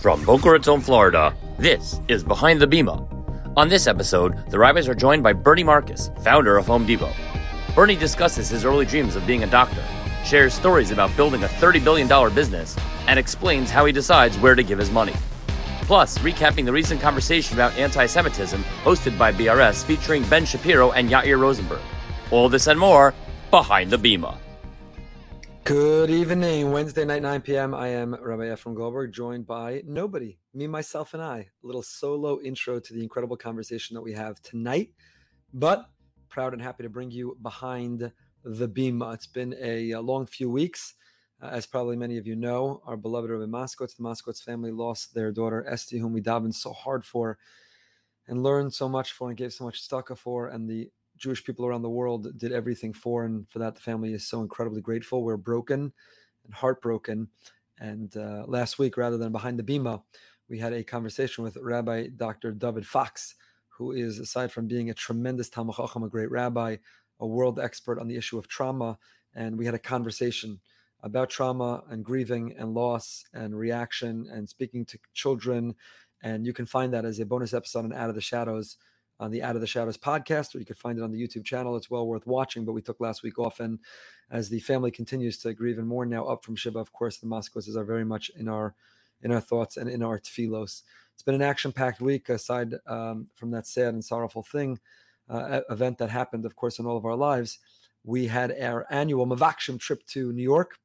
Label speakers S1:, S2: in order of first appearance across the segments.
S1: From Boca Raton, Florida, this is Behind the Bima. On this episode, the rabbis are joined by Bernie Marcus, founder of Home Depot. Bernie discusses his early dreams of being a doctor, shares stories about building a $30 billion business, and explains how he decides where to give his money. Plus, recapping the recent conversation about anti Semitism hosted by BRS featuring Ben Shapiro and Yair Rosenberg. All this and more behind the Bima.
S2: Good evening. Wednesday night, 9 p.m. I am Rabbi Efrem Goldberg, joined by nobody, me, myself, and I. A little solo intro to the incredible conversation that we have tonight, but proud and happy to bring you behind the Bima. It's been a, a long few weeks. Uh, as probably many of you know, our beloved Rabbi Moskowitz, the Moskowitz family lost their daughter Esti, whom we davened so hard for and learned so much for and gave so much tzedakah for. And the Jewish people around the world did everything for, and for that the family is so incredibly grateful. We're broken and heartbroken. And uh, last week, rather than behind the bima, we had a conversation with Rabbi Dr. David Fox, who is, aside from being a tremendous Talmud Chacham, a great rabbi, a world expert on the issue of trauma, and we had a conversation about trauma and grieving and loss and reaction and speaking to children. And you can find that as a bonus episode on Out of the Shadows on the Out of the Shadows podcast, or you could find it on the YouTube channel. It's well worth watching, but we took last week off. And as the family continues to grieve and mourn now up from Shiva, of course, the Moskowitz are very much in our in our thoughts and in our tefillos. It's been an action-packed week, aside um, from that sad and sorrowful thing uh, event that happened, of course, in all of our lives. We had our annual Mavakshim trip to New York.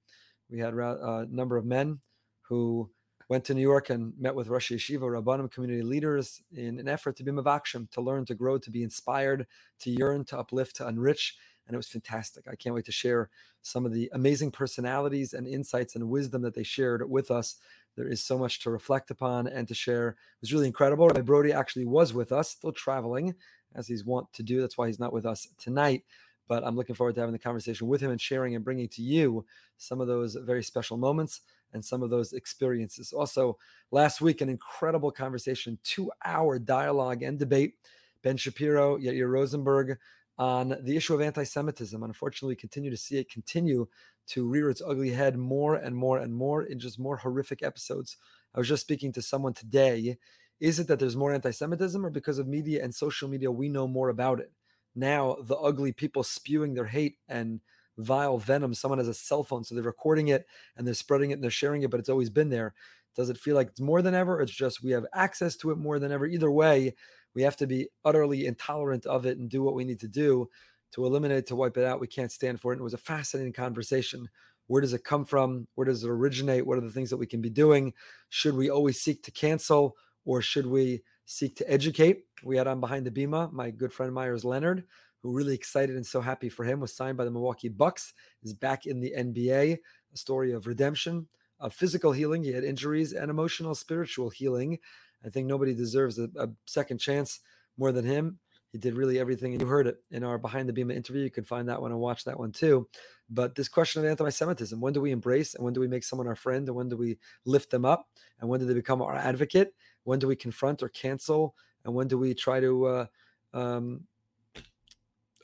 S2: We had a number of men who went to New York and met with Rosh Yeshiva, Rabbanim community leaders in an effort to be Mavakshim, to learn, to grow, to be inspired, to yearn, to uplift, to enrich. And it was fantastic. I can't wait to share some of the amazing personalities and insights and wisdom that they shared with us. There is so much to reflect upon and to share. It was really incredible. My Broide actually was with us, still traveling, as he's wont to do. That's why he's not with us tonight but I'm looking forward to having the conversation with him and sharing and bringing to you some of those very special moments and some of those experiences. Also, last week, an incredible conversation, two hour dialogue and debate. Ben Shapiro, Yair Rosenberg on the issue of anti Semitism. Unfortunately, we continue to see it continue to rear its ugly head more and more and more in just more horrific episodes. I was just speaking to someone today. Is it that there's more anti Semitism, or because of media and social media, we know more about it? Now, the ugly people spewing their hate and vile venom. Someone has a cell phone, so they're recording it and they're spreading it and they're sharing it, but it's always been there. Does it feel like it's more than ever? it's just we have access to it more than ever. Either way, we have to be utterly intolerant of it and do what we need to do to eliminate, it, to wipe it out. We can't stand for it. And it was a fascinating conversation. Where does it come from? Where does it originate? What are the things that we can be doing? Should we always seek to cancel or should we seek to educate? We had on behind the Bima my good friend Myers Leonard, who really excited and so happy for him, was signed by the Milwaukee Bucks, is back in the NBA. A story of redemption, of physical healing. He had injuries and emotional, spiritual healing. I think nobody deserves a, a second chance more than him. He did really everything. And you heard it in our Behind the Bima interview. You can find that one and watch that one too. But this question of anti Semitism when do we embrace and when do we make someone our friend and when do we lift them up and when do they become our advocate? When do we confront or cancel? And when do we try to uh, um,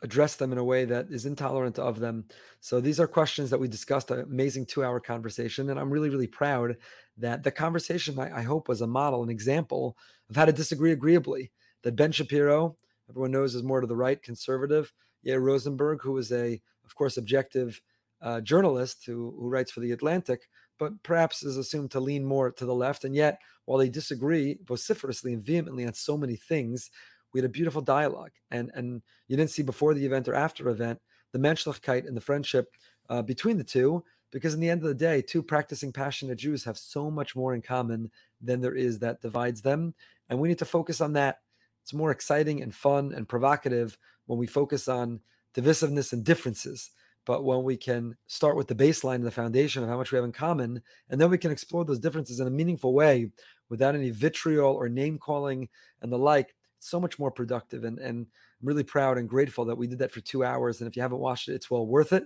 S2: address them in a way that is intolerant of them. So these are questions that we discussed, an amazing two hour conversation. And I'm really, really proud that the conversation, I, I, hope, was a model, an example of how to disagree agreeably. That Ben Shapiro, everyone knows, is more to the right, conservative. Yair, Rosenberg, who is a, of course, objective uh, journalist who, who writes for The Atlantic, but perhaps is assumed to lean more to the left. And yet, while they disagree vociferously and vehemently on so many things, we had a beautiful dialogue, and and you didn't see before the event or after event the menschlichkeit and the friendship uh, between the two, because in the end of the day, two practicing passionate Jews have so much more in common than there is that divides them, and we need to focus on that. It's more exciting and fun and provocative when we focus on divisiveness and differences. But when we can start with the baseline and the foundation of how much we have in common, and then we can explore those differences in a meaningful way without any vitriol or name calling and the like, so much more productive and and I'm really proud and grateful that we did that for two hours. And if you haven't watched it, it's well worth it.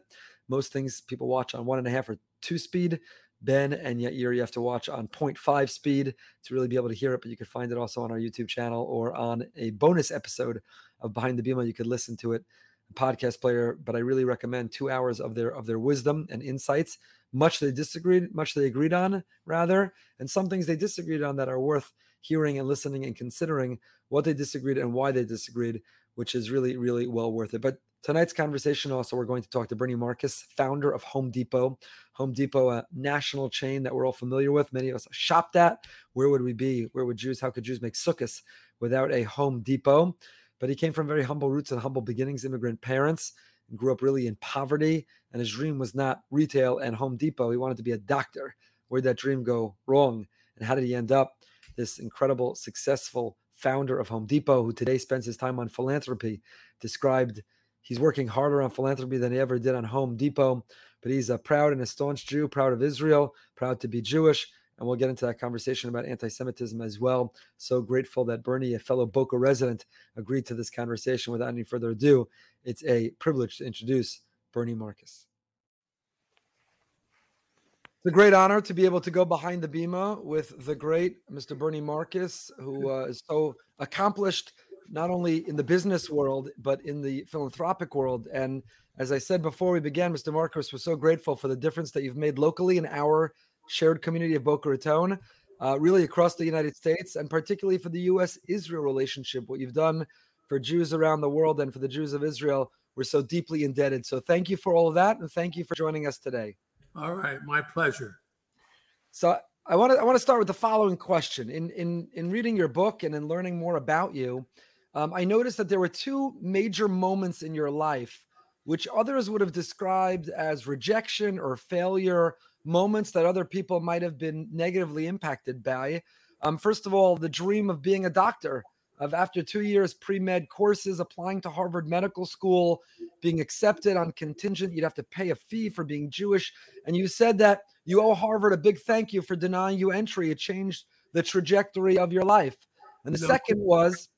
S2: Most things people watch on one and a half or two speed. Ben and yet you have to watch on 0.5 speed to really be able to hear it. But you can find it also on our YouTube channel or on a bonus episode of Behind the Bima. You could listen to it podcast player, but I really recommend two hours of their of their wisdom and insights. Much they disagreed, much they agreed on, rather, and some things they disagreed on that are worth hearing and listening and considering what they disagreed and why they disagreed, which is really, really well worth it. But tonight's conversation also, we're going to talk to Bernie Marcus, founder of Home Depot. Home Depot, a national chain that we're all familiar with. Many of us shopped at. Where would we be? Where would Jews, how could Jews make sukkahs without a Home Depot? But he came from very humble roots and humble beginnings, immigrant parents, grew up really in poverty. And his dream was not retail and Home Depot. He wanted to be a doctor. Where'd that dream go wrong? And how did he end up this incredible, successful founder of Home Depot, who today spends his time on philanthropy, described he's working harder on philanthropy than he ever did on Home Depot. But he's a proud and a staunch Jew, proud of Israel, proud to be Jewish. And we'll get into that conversation about anti Semitism as well. So grateful that Bernie, a fellow Boca resident, agreed to this conversation. Without any further ado, it's a privilege to introduce Bernie Marcus. It's a great honor to be able to go behind the bima with the great Mr. Bernie Marcus, who uh, is so accomplished not only in the business world but in the philanthropic world. And as I said before we began, Mr. Marcus, we're so grateful for the difference that you've made locally in our shared community of Boca Raton, uh, really across the United States, and particularly for the U.S.-Israel relationship. What you've done for Jews around the world and for the Jews of Israel, we're so deeply indebted. So thank you for all of that, and thank you for joining us today.
S3: All right, my pleasure.
S2: So I want to I want to start with the following question. In in in reading your book and in learning more about you, um, I noticed that there were two major moments in your life which others would have described as rejection or failure, moments that other people might have been negatively impacted by. Um, first of all, the dream of being a doctor, of after two years pre med courses, applying to Harvard Medical School, being accepted on contingent, you'd have to pay a fee for being Jewish. And you said that you owe Harvard a big thank you for denying you entry. It changed the trajectory of your life. And the no. second was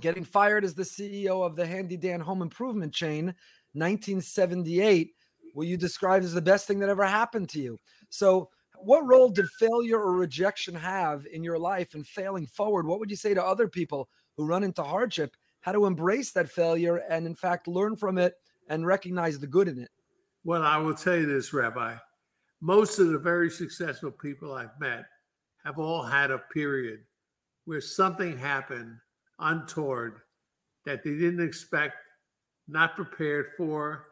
S2: getting fired as the CEO of the Handy Dan Home Improvement Chain, 1978, what you described as the best thing that ever happened to you. So, what role did failure or rejection have in your life and failing forward? What would you say to other people who run into hardship? How to embrace that failure and, in fact, learn from it and recognize the good in it?
S3: Well, I will tell you this, Rabbi. Most of the very successful people I've met have all had a period where something happened untoward that they didn't expect, not prepared for,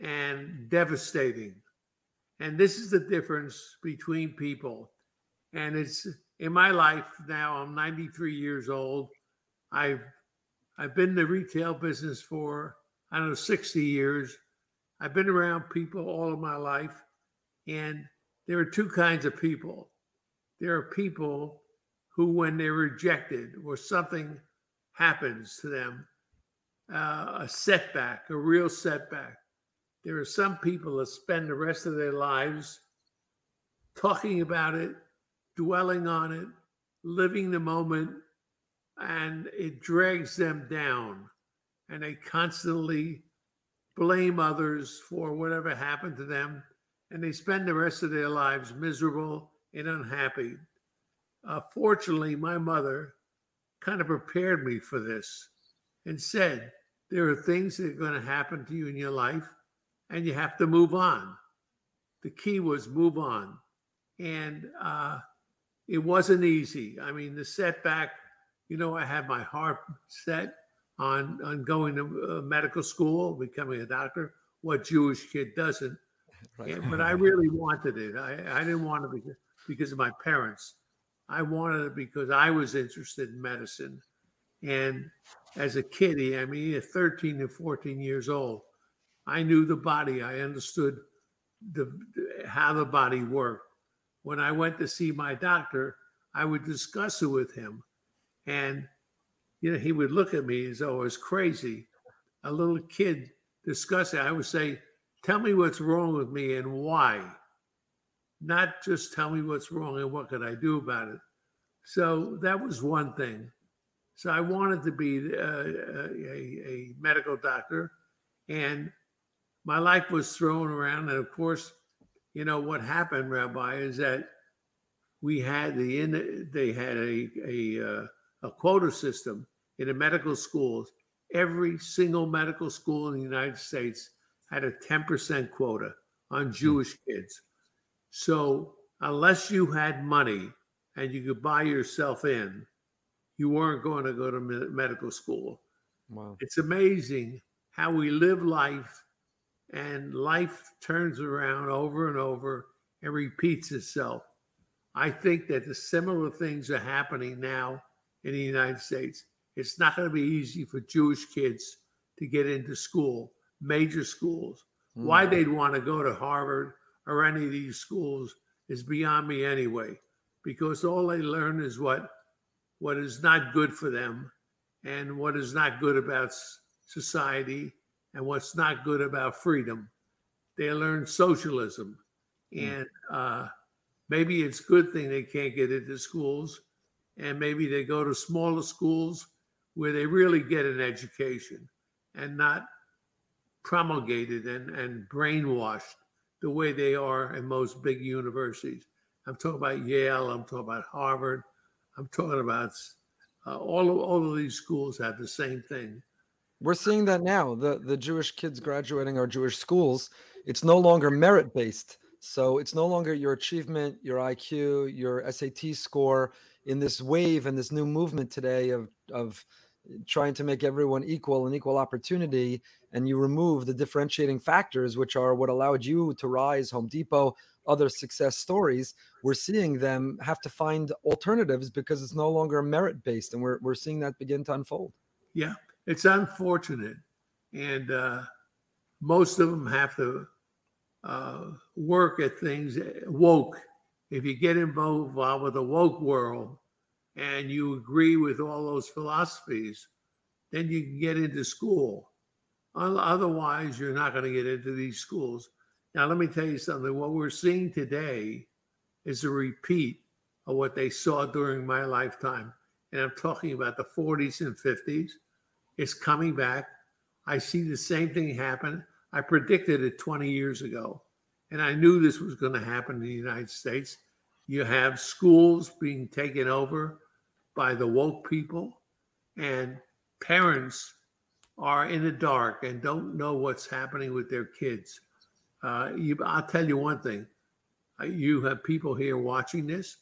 S3: and devastating. And this is the difference between people. And it's in my life now, I'm 93 years old. I've I've been in the retail business for I don't know 60 years. I've been around people all of my life, and there are two kinds of people. There are people who, when they're rejected or something happens to them, uh, a setback, a real setback, there are some people that spend the rest of their lives talking about it, dwelling on it, living the moment, and it drags them down. And they constantly blame others for whatever happened to them. And they spend the rest of their lives miserable and unhappy. Uh, fortunately, my mother kind of prepared me for this and said, There are things that are going to happen to you in your life and you have to move on. The key was move on. And uh, it wasn't easy. I mean, the setback, you know, I had my heart set on, on going to uh, medical school, becoming a doctor. What Jewish kid doesn't? Right. but I really wanted it. I, I didn't want it because, because of my parents. I wanted it because I was interested in medicine. And as a kiddie, I mean, at 13 and 14 years old, I knew the body. I understood the how the body worked. When I went to see my doctor, I would discuss it with him, and you know he would look at me as though I was crazy. A little kid discussing. I would say, "Tell me what's wrong with me and why." Not just tell me what's wrong and what could I do about it. So that was one thing. So I wanted to be uh, a, a, a medical doctor, and my life was thrown around. And of course, you know what happened, Rabbi, is that we had the in they had a a uh, a quota system in the medical schools. every single medical school in the United States had a 10% quota on Jewish kids. So unless you had money and you could buy yourself in, you weren't going to go to medical school.
S2: Wow.
S3: It's amazing how we live life and life turns around over and over and repeats itself. I think that the similar things are happening now in the United States. It's not going to be easy for Jewish kids to get into school, major schools. Mm. Why they'd want to go to Harvard or any of these schools is beyond me anyway, because all they learn is what what is not good for them and what is not good about society and what's not good about freedom. They learn socialism, mm. and uh, maybe it's good thing they can't get into schools, and maybe they go to smaller schools where they really get an education and not promulgated and, and brainwashed the way they are in most big universities. I'm talking about Yale. I'm talking about Harvard. I'm talking about uh, all of all of these schools have the same thing.
S2: We're seeing that now. The the Jewish kids mm-hmm. graduating our Jewish schools, it's no longer merit based. So it's no longer your achievement, your IQ, your SAT score in this wave and this new movement today of of trying to make everyone equal and equal opportunity and you remove the differentiating factors which are what allowed you to rise home depot other success stories we're seeing them have to find alternatives because it's no longer merit based and we're, we're seeing that begin to unfold
S3: yeah it's unfortunate, and uh, most of them have to uh, work at things woke. If you get involved with the woke world and you agree with all those philosophies, then you can get into school. Otherwise, you're not going to get into these schools. Now, let me tell you something. What we're seeing today is a repeat of what they saw during my lifetime. And I'm talking about the 40s and 50s it's coming back. I see the same thing happen. I predicted it 20 years ago, and I knew this was going to happen in the United States. You have schools being taken over by the woke people, and parents are in the dark and don't know what's happening with their kids. Uh, you, I'll tell you one thing uh, you have people here watching this.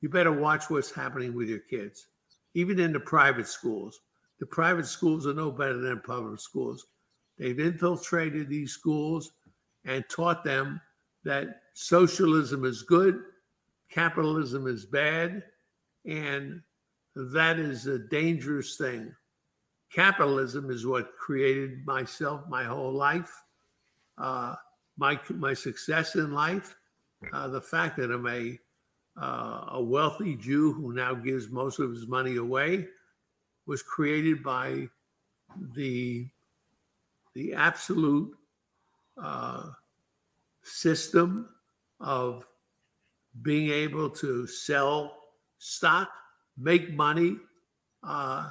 S3: You better watch what's happening with your kids, even in the private schools. The private schools are no better than public schools. They've infiltrated these schools and taught them that socialism is good, capitalism is bad, and that is a dangerous thing. Capitalism is what created myself my whole life, uh, my my success in life, uh, the fact that I'm a uh, a wealthy Jew who now gives most of his money away was created by the the absolute uh, system of being able to sell stock, make money, uh,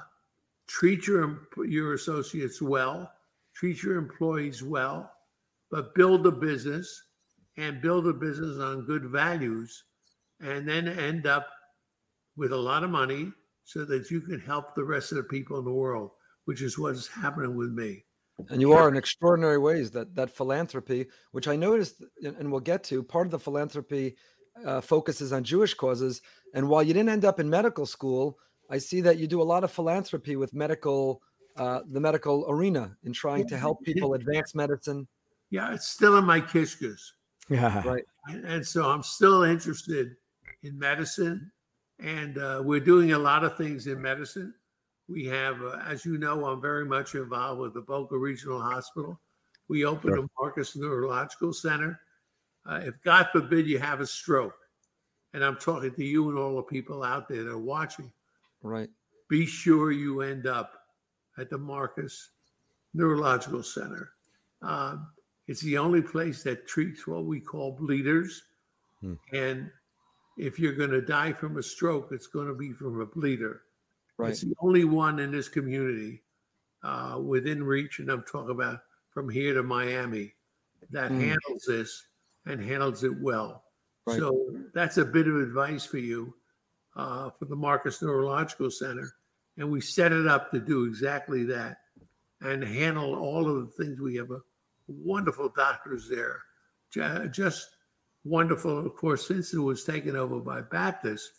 S3: treat your your associates well, treat your employees well, but build a business and build a business on good values, and then end up with a lot of money so that you can help the rest of the people in the world, which is what's happening with me.
S2: And you are in extraordinary ways that that philanthropy, which I noticed, and we'll get to, part of the philanthropy uh, focuses on Jewish causes. And while you didn't end up in medical school, I see that you do a lot of philanthropy with medical, uh, the medical arena in trying to help people advance medicine.
S3: Yeah, it's still in my kishkas.
S2: Yeah, right.
S3: And, and so I'm still interested in medicine and uh, we're doing a lot of things in medicine. We have, uh, as you know, I'm very much involved with the Boca Regional Hospital. We opened sure. a Marcus Neurological Center. Uh, if God forbid you have a stroke, and I'm talking to you and all the people out there that are watching,
S2: right?
S3: Be sure you end up at the Marcus Neurological Center. Um, it's the only place that treats what we call bleeders, hmm. and if you're going to die from a stroke, it's going to be from a bleeder. Right. It's the only one in this community uh, within reach, and I'm talking about from here to Miami, that mm. handles this and handles it well. Right. So that's a bit of advice for you uh, for the Marcus Neurological Center. And we set it up to do exactly that. and handle all of the things. We have a wonderful doctors there, just wonderful. Of course, since it was taken over by Baptist,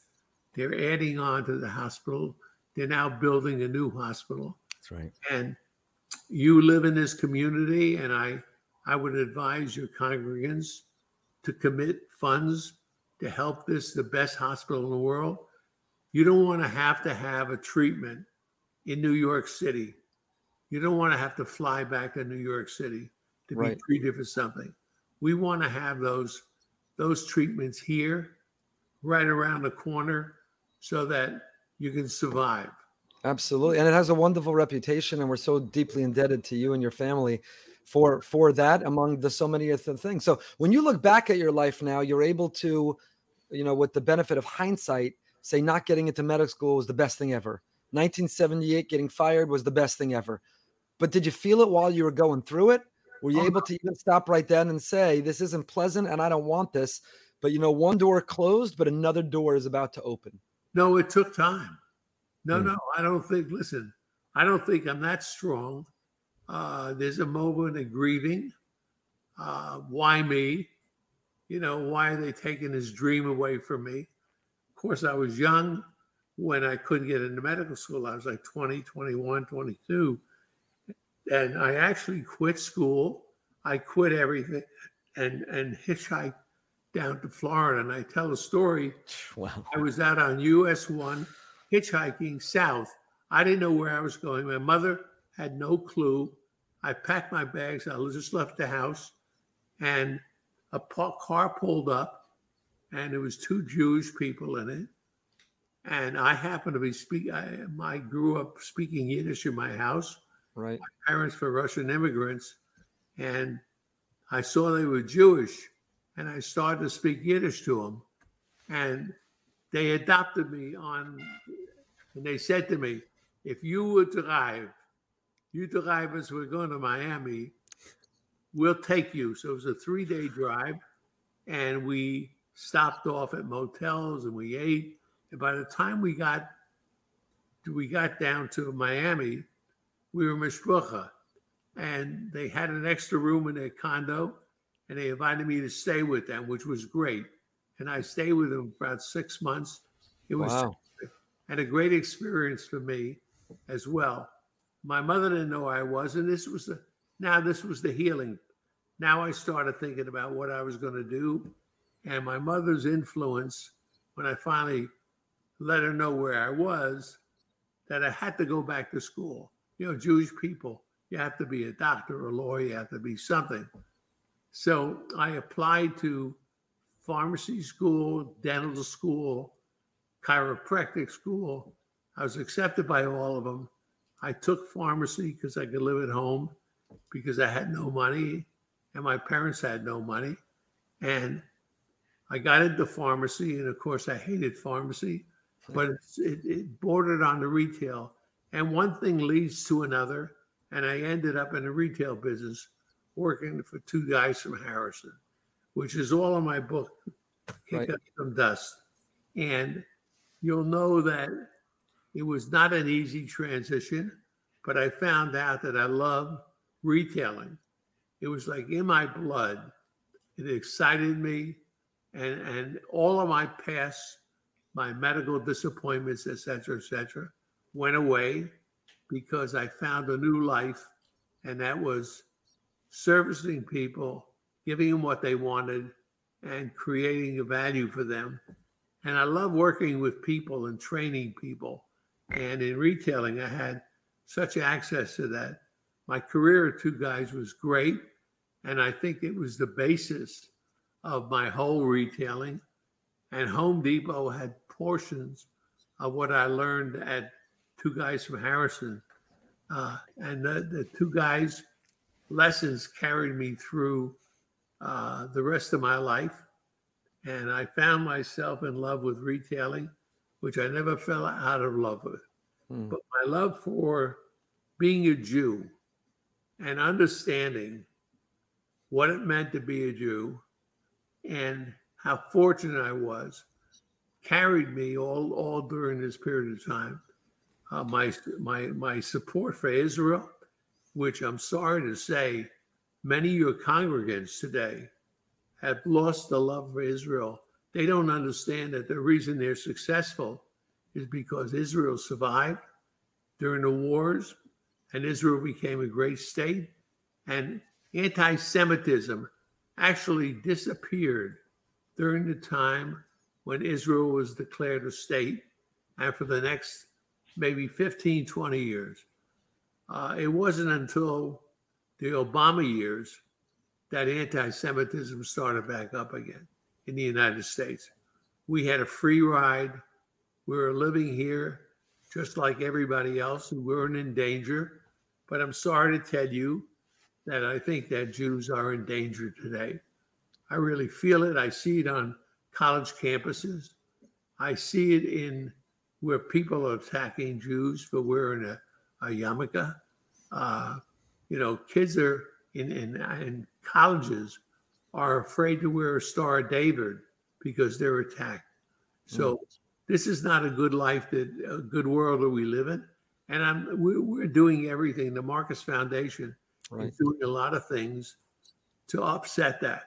S3: they're adding on to the hospital. They're now building a new hospital.
S2: That's right.
S3: And you live in this community, and I, I would advise your congregants to commit funds to help this the best hospital in the world. You don't want to have to have a treatment in New York City. You don't want to have to fly back to New York City to right. be treated for something. We want to have those those treatments here, right around the corner, so that you can survive.
S2: Absolutely, and it has a wonderful reputation, and we're so deeply indebted to you and your family for for that among the so many other things. So when you look back at your life now, you're able to, you know, with the benefit of hindsight, say not getting into medical school was the best thing ever. 1978 getting fired was the best thing ever. But did you feel it while you were going through it? Were you oh, able to even stop right then and say, this isn't pleasant and I don't want this? But you know, one door closed, but another door is about to open.
S3: No, it took time. No, mm. no, I don't think, listen, I don't think I'm that strong. Uh, there's a moment of grieving. Uh, why me? You know, why are they taking his dream away from me? Of course, I was young when I couldn't get into medical school. I was like 20, 21, 22 and I actually quit school. I quit everything and and hitchhiked down to Florida. And I tell a story.
S2: Wow.
S3: I was out on US one hitchhiking south. I didn't know where I was going. My mother had no clue. I packed my bags. I just left the house, and a car pulled up, and there was two Jewish people in it. And I happened to be speak. I, I grew up speaking Yiddish in my house,
S2: Right. My
S3: parents were Russian immigrants, and I saw they were Jewish, and I started to speak Yiddish to them, and they adopted me on, and they said to me, if you would drive, you drive us, we're going to Miami, we'll take you. So it was a three day drive, and we stopped off at motels and we ate. And by the time we got we got down to Miami, we were mishpucha, and they had an extra room in their condo, and they invited me to stay with them, which was great. And I stayed with them for about six months. It was
S2: wow.
S3: and a great experience for me as well. My mother didn't know I was, and this was the now this was the healing. Now I started thinking about what I was going to do, and my mother's influence when I finally let her know where I was, that I had to go back to school you know, Jewish people, you have to be a doctor or a lawyer, you have to be something. So I applied to pharmacy school, dental school, chiropractic school. I was accepted by all of them. I took pharmacy because I could live at home because I had no money and my parents had no money. And I got into pharmacy, and of course, I hated pharmacy, but it, it bordered on the retail. And one thing leads to another. And I ended up in the retail business working for two guys from Harrison, which is all in my book, Kick right. Up Some Dust. And you'll know that it was not an easy transition, but I found out that I love retailing. It was like in my blood. It excited me. And, and all of my past, my medical disappointments, et cetera, et cetera, went away because I found a new life, and that was servicing people, giving them what they wanted, and creating a value for them. And I love working with people and training people. And in retailing, I had such access to that. My career at Two Guys was great. And I think it was the basis of my whole retailing. And Home Depot had portions of what I learned at two guys from Harrison. Uh, and the, the two guys' lessons carried me through uh, the rest of my life. And I found myself in love with retailing, which I never fell out of love with. Hmm. But my love for being a Jew and understanding what it meant to be a Jew and how fortunate I was carried me all, all during this period of time uh, my my my support for Israel which I'm sorry to say, many of your congregants today have lost the love for Israel. They don't understand that the reason they're successful is because Israel survived during the wars and Israel became a great state. And anti Semitism actually disappeared during the time when Israel was declared a state and for the next maybe 15, 20 years. Uh, it wasn't until the Obama years that anti Semitism started back up again in the United States. We had a free ride. We were living here just like everybody else, we weren't in danger. But I'm sorry to tell you that I think that Jews are in danger today. I really feel it. I see it on college campuses. I see it in where people are attacking Jews for wearing a, a yarmulke. Uh, you know, kids are in, in, in colleges are afraid to wear a Star of David because they're attacked. So mm. this is not a good life that a good world that we live in. And I'm we're, we're doing everything. The Marcus Foundation right. is doing a lot of things to offset that.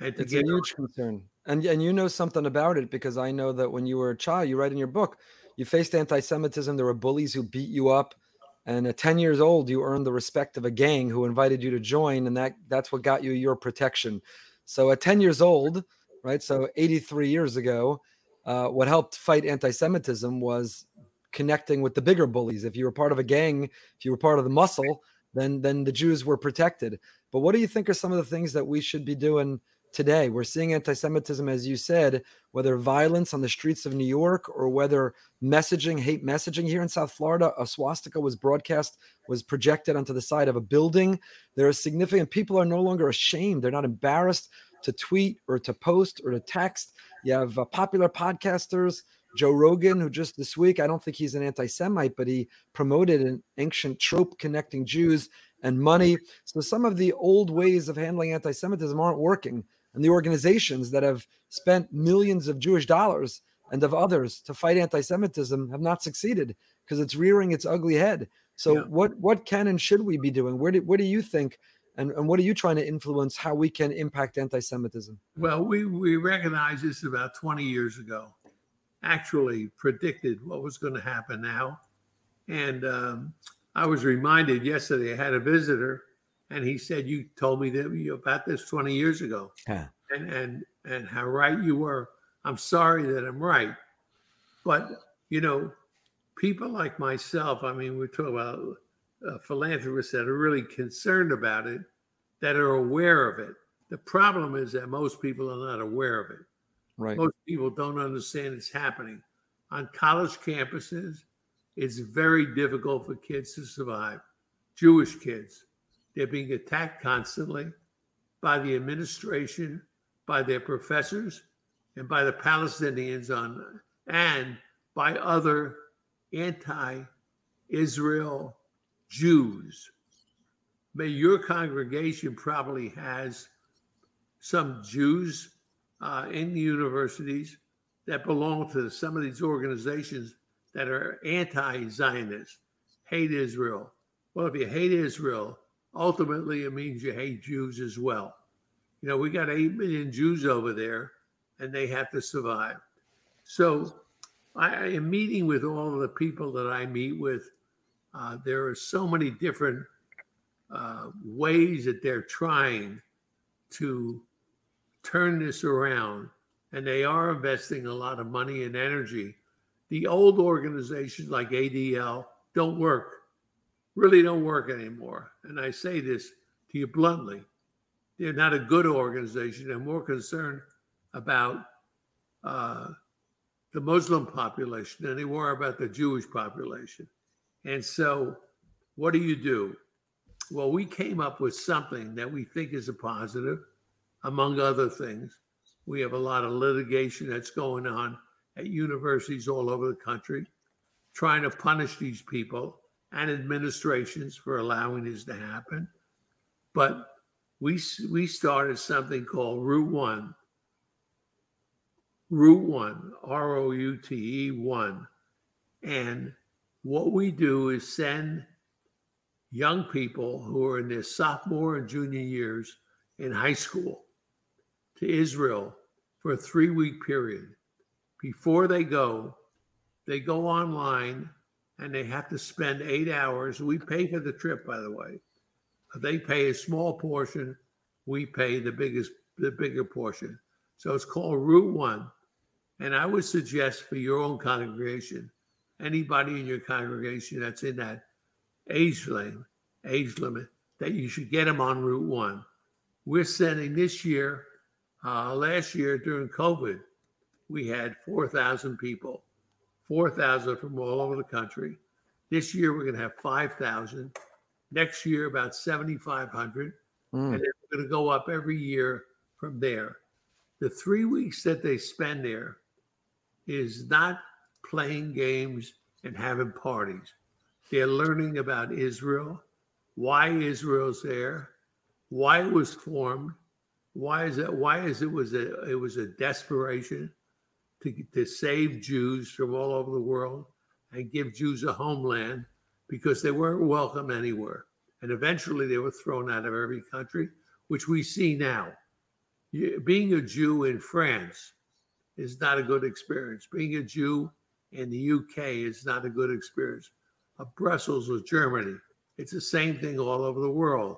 S2: And to it's get a huge concern. And and you know something about it because I know that when you were a child, you write in your book, you faced anti-Semitism. There were bullies who beat you up, and at 10 years old, you earned the respect of a gang who invited you to join, and that that's what got you your protection. So at 10 years old, right? So 83 years ago, uh, what helped fight anti-Semitism was connecting with the bigger bullies. If you were part of a gang, if you were part of the muscle, then then the Jews were protected. But what do you think are some of the things that we should be doing? Today. We're seeing anti Semitism, as you said, whether violence on the streets of New York or whether messaging, hate messaging here in South Florida. A swastika was broadcast, was projected onto the side of a building. There are significant people are no longer ashamed. They're not embarrassed to tweet or to post or to text. You have uh, popular podcasters. Joe Rogan, who just this week, I don't think he's an anti Semite, but he promoted an ancient trope connecting Jews and money. So some of the old ways of handling anti Semitism aren't working and the organizations that have spent millions of Jewish dollars and of others to fight anti-Semitism have not succeeded because it's rearing its ugly head. So yeah. what what can and should we be doing? Where do what do you think? And, and what are you trying to influence how we can impact anti-Semitism?
S3: Well, we we recognized this about 20 years ago. Actually, predicted what was going to happen now, and um, I was reminded yesterday. I had a visitor and he said, "You told me that about this 20 years ago, yeah. and and and how right you were. I'm sorry that I'm right, but you know, people like myself. I mean, we're talking about uh, philanthropists that are really concerned about it, that are aware of it. The problem is that most people are not aware of it.
S2: Right.
S3: Most people don't understand it's happening on college campuses. It's very difficult for kids to survive. Jewish kids they're being attacked constantly by the administration, by their professors, and by the Palestinians on and by other anti-Israel Jews. May your congregation probably has some Jews uh, in the universities that belong to some of these organizations that are anti-Zionist, hate Israel. Well, if you hate Israel, ultimately it means you hate Jews as well. You know, we got 8 million Jews over there and they have to survive. So I, am meeting with all of the people that I meet with. Uh, there are so many different uh, ways that they're trying to turn this around, and they are investing a lot of money and energy. The old organizations like ADL don't work really don't work anymore. And I say this to you bluntly. They're not a good organization. They're more concerned about uh, the Muslim population than they were about the Jewish population. And so, what do you do? Well, we came up with something that we think is a positive, among other things. We have a lot of litigation that's going on at universities all over the country, trying to punish these people and administrations for allowing this to happen. But we we started something called Route One. Route One, R O U T E One, and what we do is send young people who are in their sophomore and junior years in high school to Israel for a three week period. Before they go, they go online and they have to spend eight hours. We pay for the trip, by the way. They pay a small portion. We pay the biggest, the bigger portion. So it's called Route One. And I would suggest for your own congregation, anybody in your congregation that's in that age limit, age limit, that you should get them on Route One. We're sending this year, uh, last year during COVID, we had 4,000 people, 4,000 from all over the country. This year, we're going to have 5,000. Next year, about 7,500. Mm. And then we're going to go up every year from there. The three weeks that they spend there is not playing games and having parties. They're learning about Israel, why Israel's there, why it was formed, why is it why is it was a it was a desperation to, to save Jews from all over the world and give Jews a homeland because they weren't welcome anywhere. And eventually they were thrown out of every country, which we see now. Being a Jew in France is not a good experience. Being a Jew in the UK is not a good experience. Of Brussels or Germany, it's the same thing all over the world.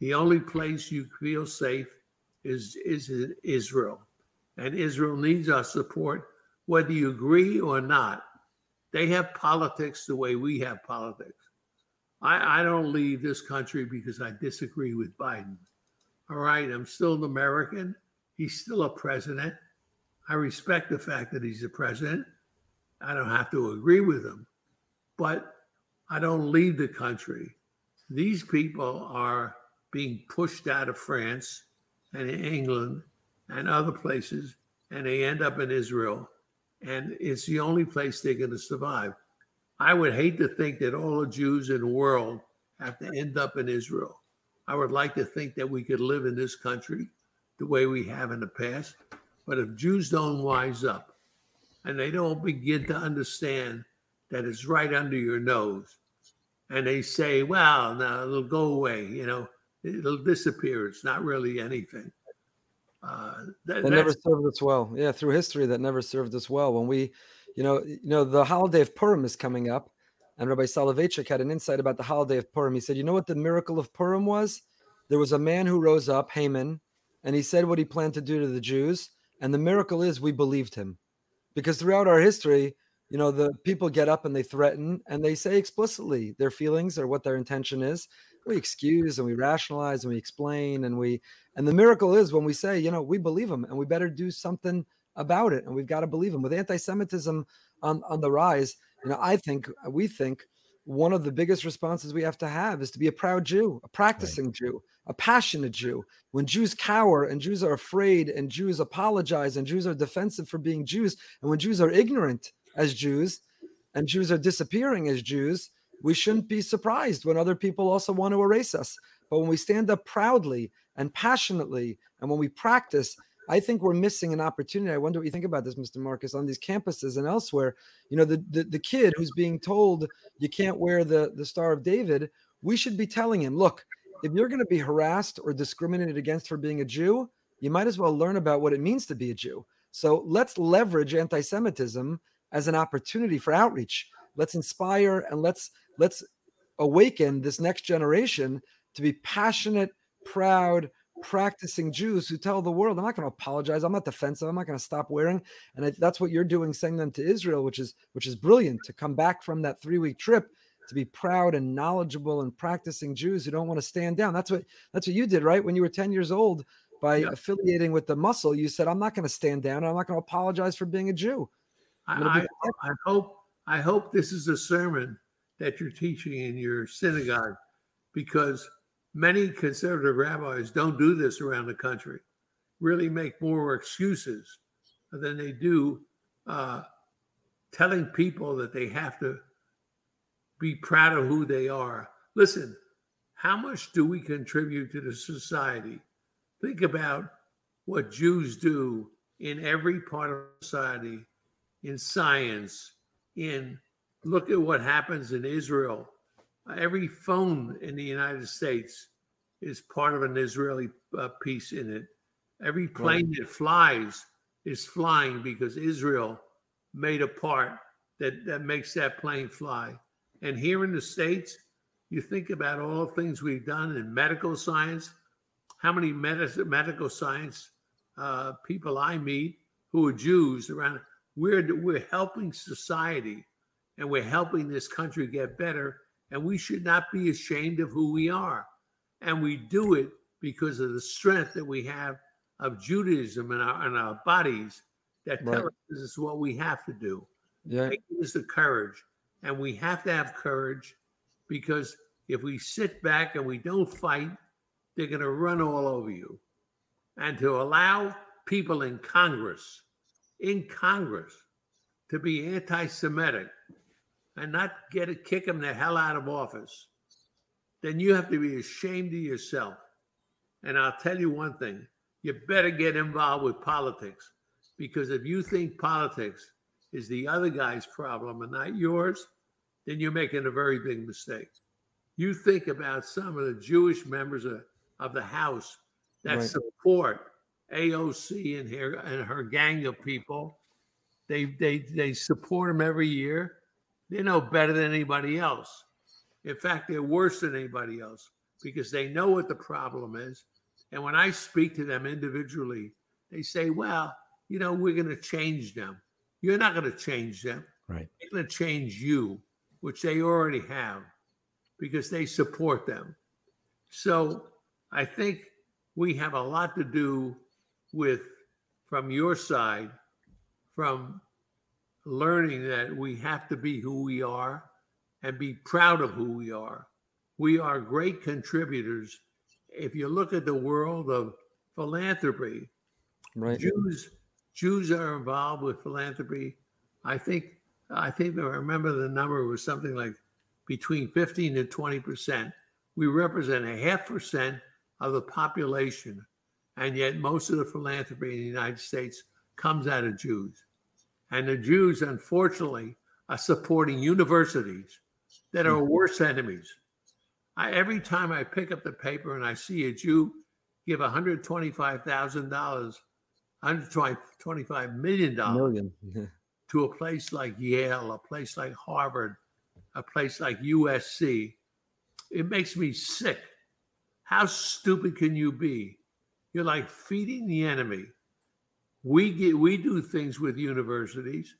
S3: The only place you feel safe is, is in Israel. And Israel needs our support, whether you agree or not. They have politics the way we have politics. I, I don't leave this country because I disagree with Biden. All right, I'm still an American. He's still a president. I respect the fact that he's a president. I don't have to agree with him, but I don't leave the country. These people are being pushed out of France and England and other places, and they end up in Israel. And it's the only place they're going to survive. I would hate to think that all the Jews in the world have to end up in Israel. I would like to think that we could live in this country the way we have in the past. But if Jews don't wise up and they don't begin to understand that it's right under your nose, and they say, well, now it'll go away, you know, it'll disappear. It's not really anything.
S2: Uh, that, that never served us well. Yeah, through history, that never served us well. When we you know, you know, the holiday of Purim is coming up, and Rabbi Soloveitchik had an insight about the holiday of Purim. He said, "You know what the miracle of Purim was? There was a man who rose up, Haman, and he said what he planned to do to the Jews, and the miracle is we believed him, because throughout our history." You know, the people get up and they threaten and they say explicitly their feelings or what their intention is. We excuse and we rationalize and we explain and we, and the miracle is when we say, you know, we believe him and we better do something about it, and we've got to believe him. With anti-Semitism on on the rise, you know, I think we think one of the biggest responses we have to have is to be a proud Jew, a practicing right. Jew, a passionate Jew. When Jews cower and Jews are afraid and Jews apologize and Jews are defensive for being Jews, and when Jews are ignorant as Jews and Jews are disappearing as Jews, we shouldn't be surprised when other people also want to erase us. But when we stand up proudly and passionately, and when we practice, I think we're missing an opportunity. I wonder what you think about this, Mr. Marcus, on these campuses and elsewhere. You know, the, the, the kid who's being told you can't wear the, the Star of David, we should be telling him, look, if you're going to be harassed or discriminated against for being a Jew, you might as well learn about what it means to be a Jew. So let's leverage anti-Semitism as an opportunity for outreach. Let's inspire and let's let's awaken this next generation to be passionate, proud, practicing Jews who tell the world, I'm not going to apologize. I'm not defensive. I'm not going to stop wearing. And I, that's what you're doing, sending them to Israel, which is which is brilliant to come back from that three week trip to be proud and knowledgeable and practicing Jews who don't want to stand down. That's what that's what you did, right? When you were 10 years old, by yeah. affiliating with the muscle, you said, I'm not going to stand down. I'm not going to apologize for being a Jew.
S3: I, I, I hope I hope this is a sermon that you're teaching in your synagogue because Many conservative rabbis don't do this around the country, really make more excuses than they do uh, telling people that they have to be proud of who they are. Listen, how much do we contribute to the society? Think about what Jews do in every part of society, in science, in look at what happens in Israel Every phone in the United States is part of an Israeli uh, piece in it. Every plane right. that flies is flying because Israel made a part that, that makes that plane fly. And here in the States, you think about all the things we've done in medical science, how many med- medical science uh, people I meet who are Jews around, we're, we're helping society and we're helping this country get better. And we should not be ashamed of who we are. And we do it because of the strength that we have of Judaism in our, in our bodies that right. tell us this is what we have to do.
S2: Yeah.
S3: It gives the courage. And we have to have courage because if we sit back and we don't fight, they're going to run all over you. And to allow people in Congress, in Congress, to be anti Semitic and not get to kick them the hell out of office, then you have to be ashamed of yourself. And I'll tell you one thing you better get involved with politics because if you think politics is the other guy's problem and not yours, then you're making a very big mistake. You think about some of the Jewish members of, of the House that right. support AOC and her and her gang of people. They they they support them every year. They know better than anybody else. In fact, they're worse than anybody else because they know what the problem is and when I speak to them individually, they say, well, you know, we're going to change them. You're not going to change them.
S2: Right.
S3: They're going to change you, which they already have because they support them. So I think we have a lot to do with, from your side, from learning that we have to be who we are and be proud of who we are. We are great contributors if you look at the world of philanthropy,
S2: right.
S3: Jews Jews are involved with philanthropy. I think I think I remember the number was something like between 15 and 20 percent. We represent a half percent of the population, and yet most of the philanthropy in the United States comes out of Jews. And the Jews, unfortunately, are supporting universities that are mm-hmm. worse enemies. I, every time I pick up the paper and I see a Jew give $125,000, $125 million
S2: Million.
S3: to a place like Yale, a place like Harvard, a place like USC, it makes me sick. How stupid can you be? You're like feeding the enemy. We get we do things with universities,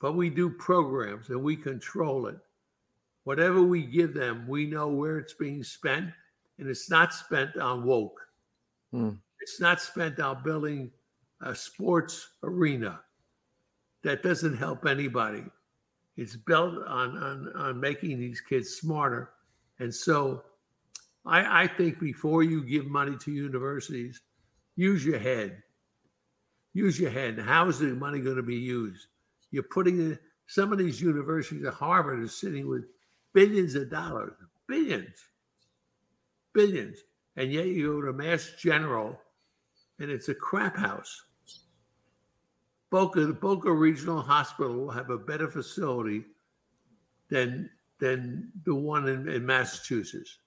S3: but we do programs and we control it. Whatever we give them, we know where it's being spent, and it's not spent on woke.
S2: Mm.
S3: It's not spent on building a sports arena. That doesn't help anybody. It's built on on, on making these kids smarter. And so I, I think before you give money to universities, use your head. Use your head. How is the money going to be used? You're putting in some of these universities at Harvard is sitting with billions of dollars, billions, billions. And yet you go to Mass General and it's a crap house. Boca, the Boca Regional Hospital will have a better facility than, than the one in, in Massachusetts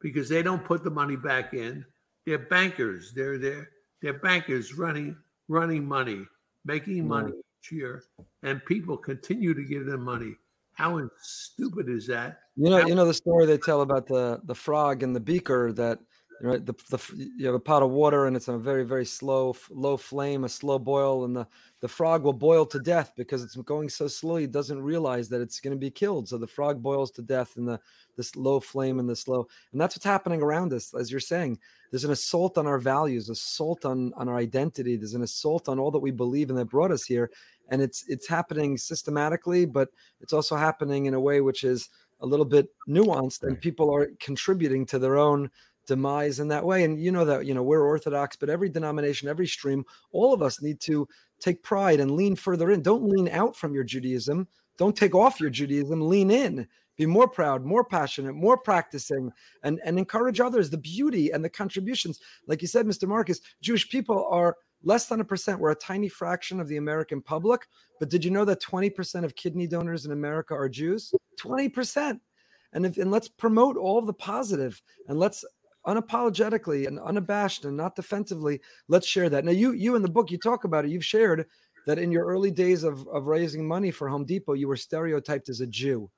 S3: because they don't put the money back in. They're bankers. They're, they're, they're bankers running, running money, making money each year, and people continue to give them money how stupid is that?
S2: You know,
S3: How-
S2: you know the story they tell about the the frog and the beaker that you know the, the you have a pot of water and it's on a very very slow low flame a slow boil and the the frog will boil to death because it's going so slowly it doesn't realize that it's going to be killed. So the frog boils to death in the this low flame and the slow and that's what's happening around us as you're saying. There's an assault on our values assault on on our identity. There's an assault on all that we believe and that brought us here and it's it's happening systematically but it's also happening in a way which is a little bit nuanced and people are contributing to their own demise in that way and you know that you know we're orthodox but every denomination every stream all of us need to take pride and lean further in don't lean out from your judaism don't take off your judaism lean in be more proud more passionate more practicing and and encourage others the beauty and the contributions like you said mr marcus jewish people are less than a percent. We're a tiny fraction of the American public. But did you know that 20% of kidney donors in America are Jews? 20%. and if and let's promote all the positive and let's unapologetically and unabashed and not defensively let's share that. Now you you in the book you talk about it you've shared that in your early days of, of raising money for home depot you were stereotyped as a jew.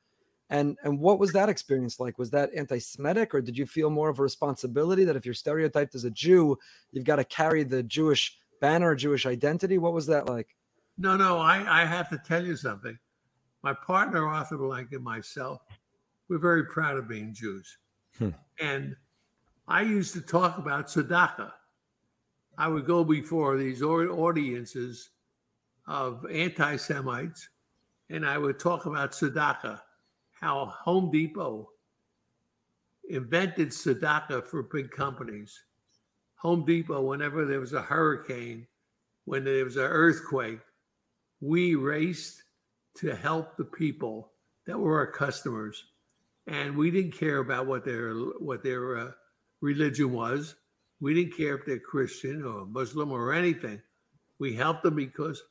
S2: And and what was that experience like? Was that anti-semitic or did you feel more of a responsibility that if you're stereotyped as a jew you've got to carry the jewish banner jewish identity? What was that like?
S3: No no i i have to tell you something. My partner arthur blank and myself we're very proud of being jews. Hmm. and I used to talk about tzedakah. I would go before these audiences of anti Semites and I would talk about tzedakah, how Home Depot invented tzedakah for big companies. Home Depot, whenever there was a hurricane, when there was an earthquake, we raced to help the people that were our customers, and we didn't care about what their what their uh, religion was. We didn't care if they're Christian or Muslim or anything. We helped them because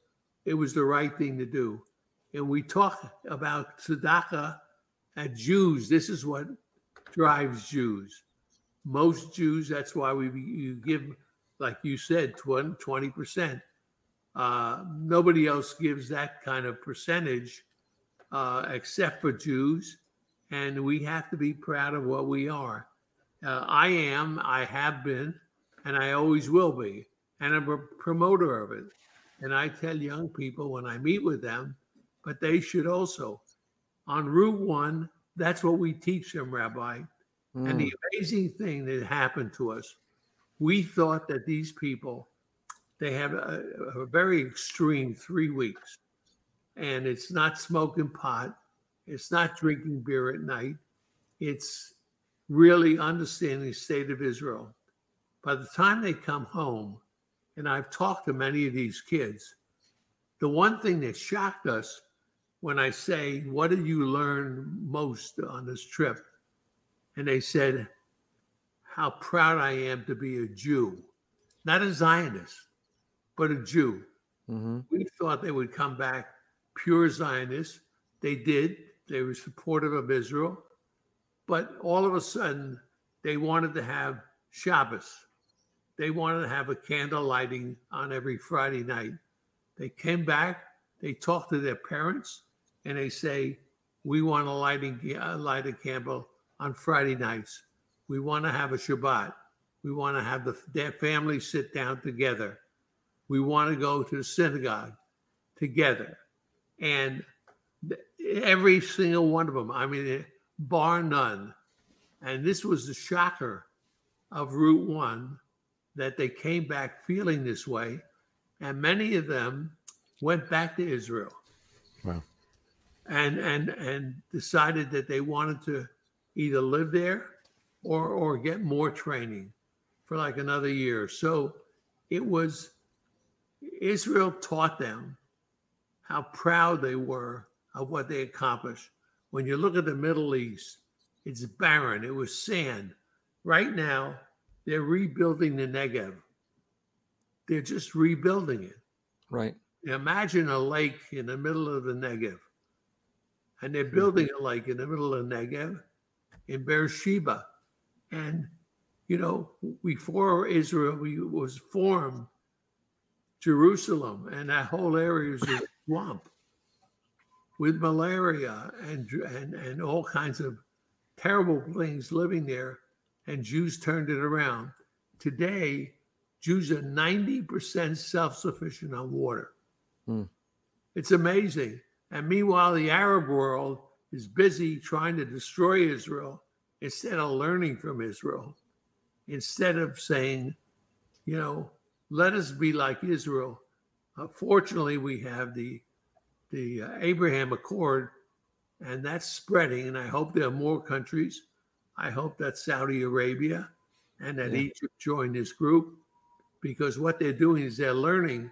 S3: it was the right thing to do. And we talk about tzedakah at Jews. This is what drives Jews. Most Jews, that's why we you give, like you said, 20%. Uh, nobody else gives that kind of percentage uh, except for Jews. And we have to be proud of what we are. Uh, I am, I have been, and I always will be, and I'm a promoter of it. And I tell young people when I meet with them, but they should also. On RootOne, that's what we teach them, Rabbi. Mm. And the hmm. amazing thing that happened to us, we thought that these people, they have a, a very extreme three weeks. And it's not smoking pot, it's not drinking beer at night, it's really understanding the state of Israel. By the time they come home, and I've talked to many of these kids, the one thing that shocked us when I say, What did you learn most on this trip? And they said, How proud I am to be a Jew, not a Zionist, but a Jew. Mm-hmm. We thought they would come back pure Zionists. They did. They were supportive of Israel. But all of a sudden, they wanted to have Shabbos. They wanted to have a candle lighting on every Friday night. They came back, they talked to their parents, and they say, We want to lighting, light a candle on Friday nights. We want to have a Shabbat. We want to have the, their family sit down together. We want to go to the synagogue together. And every single one of them, I mean, bar none. And this was the shocker of RootOne that they came back feeling this way. And many of them went back to Israel. Wow. And and and decided that they wanted to either live there or or get more training for like another year. So it was Israel taught them how proud they were of what they accomplished. When you look at the Middle East, it's barren. It was sand. Right now, they're rebuilding the Negev. They're just rebuilding it.
S2: Right.
S3: Imagine a lake in the middle of the Negev. And they're mm-hmm. building a lake in the middle of the Negev in Beersheba. And, you know, before Israel was formed, Jerusalem and that whole area is a swamp with malaria and, and, and all kinds of terrible things living there, and Jews turned it around. Today, Jews are 90% self sufficient on water. Hmm. It's amazing. And meanwhile, the Arab world is busy trying to destroy Israel instead of learning from Israel, instead of saying, you know, let us be like Israel. Uh, fortunately, we have the the uh, Abraham Accord, and that's spreading. And I hope there are more countries. I hope that Saudi Arabia and that yeah. Egypt join this group because what they're doing is they're learning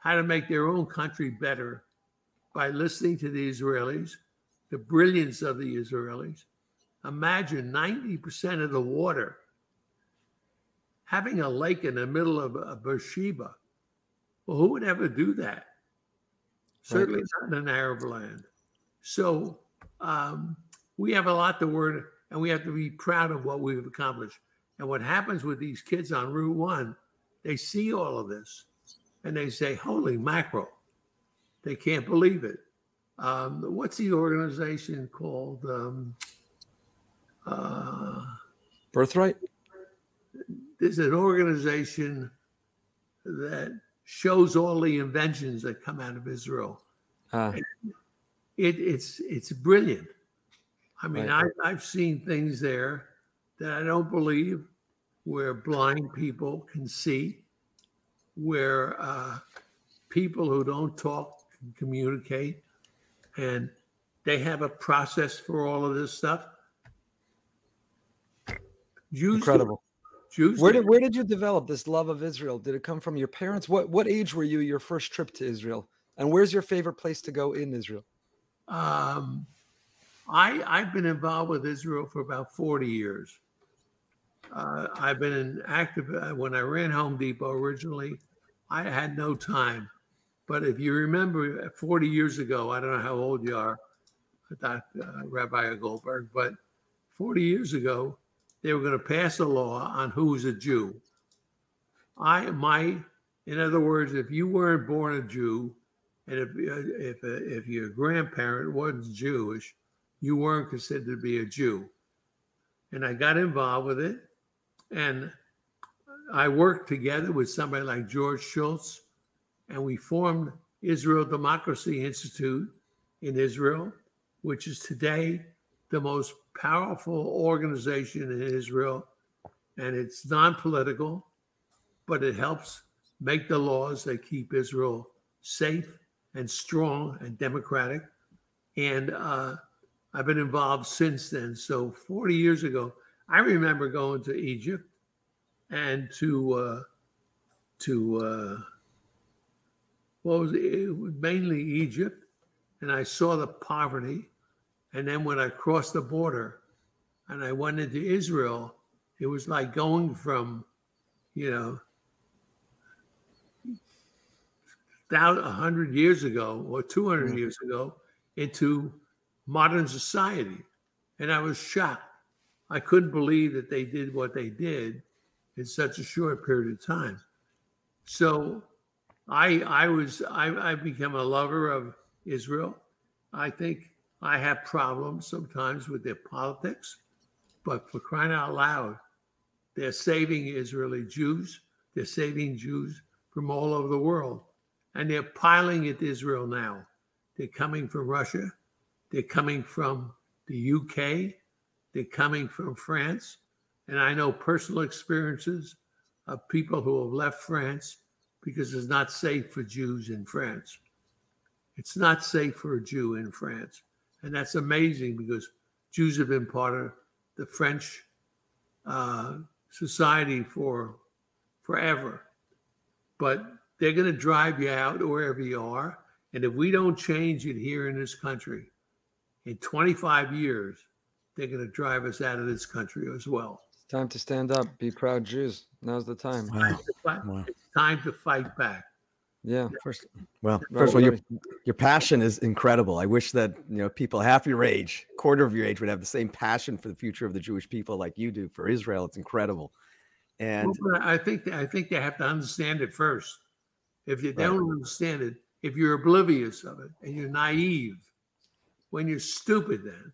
S3: how to make their own country better by listening to the Israelis, the brilliance of the Israelis. Imagine 90% of the water having a lake in the middle of, of Beersheba. Well, who would ever do that? Certainly right. not in an Arab land. So um, we have a lot to worry, and we have to be proud of what we've accomplished. And what happens with these kids on RootOne, they see all of this, and they say, "Holy mackerel!" They can't believe it. Um, what's the organization called? Um, uh,
S2: Birthright.
S3: there's an organization that shows all the inventions that come out of Israel.
S2: Ah,
S3: It, it's it's brilliant. I mean,
S2: Right.
S3: I, I've seen things there that I don't believe, where blind people can see, where uh, people who don't talk can communicate, and they have a process for all of this stuff. Jews,
S2: incredible. Where did where did you develop this love of Israel? Did it come from your parents? What what age were you your first trip to Israel? And where's your favorite place to go in Israel?
S3: Um, I I've been involved with Israel for about forty years. Uh, I've been an active uh, when I ran Home Depot originally. I had no time, but if you remember, uh, forty years ago, I don't know how old you are, Dr. Uh, Rabbi Goldberg, but forty years ago, they were going to pass a law on who's a Jew. I my, in other words, if you weren't born a Jew, and if uh, if uh, if your grandparent wasn't Jewish, you weren't considered to be a Jew. And I got involved with it, and I worked together with somebody like George Shultz, and we formed Israel Democracy Institute in Israel, which is today the most powerful organization in Israel, and it's non-political, but it helps make the laws that keep Israel safe and strong and democratic. And uh, I've been involved since then. So 40 years ago, I remember going to Egypt and to uh, to uh, what was it? It was mainly Egypt, and I saw the poverty. And then when I crossed the border and I went into Israel, it was like going from, you know, down a hundred years ago or two hundred
S2: Mm.
S3: years ago into modern society, and I was shocked. I couldn't believe that they did what they did in such a short period of time. So, I I was I I become a lover of Israel. I think I have problems sometimes with their politics, but for crying out loud, they're saving Israeli Jews. They're saving Jews from all over the world and they're piling into Israel now. They're coming from Russia, they're coming from the UK, they're coming from France, and I know personal experiences of people who have left France because it's not safe for Jews in France. It's not safe for a Jew in France, and that's amazing because Jews have been part of the French uh, society for forever but they're going to drive you out wherever you are. And if we don't change it here in this country, in 25 years, they're going to drive us out of this country as well.
S2: It's time to stand up. Be proud Jews. Now's the time.
S4: Wow.
S3: But
S4: Wow.
S3: It's time to fight back.
S2: Yeah.
S4: First, well, first of all, your your passion is incredible. I wish that you know people half your age, quarter of your age, would have the same passion for the future of the Jewish people like you do for Israel. It's incredible. And
S3: Well, I think I think they have to understand it first. If you don't understand it, if you're oblivious of it and you're naive, when you're stupid, then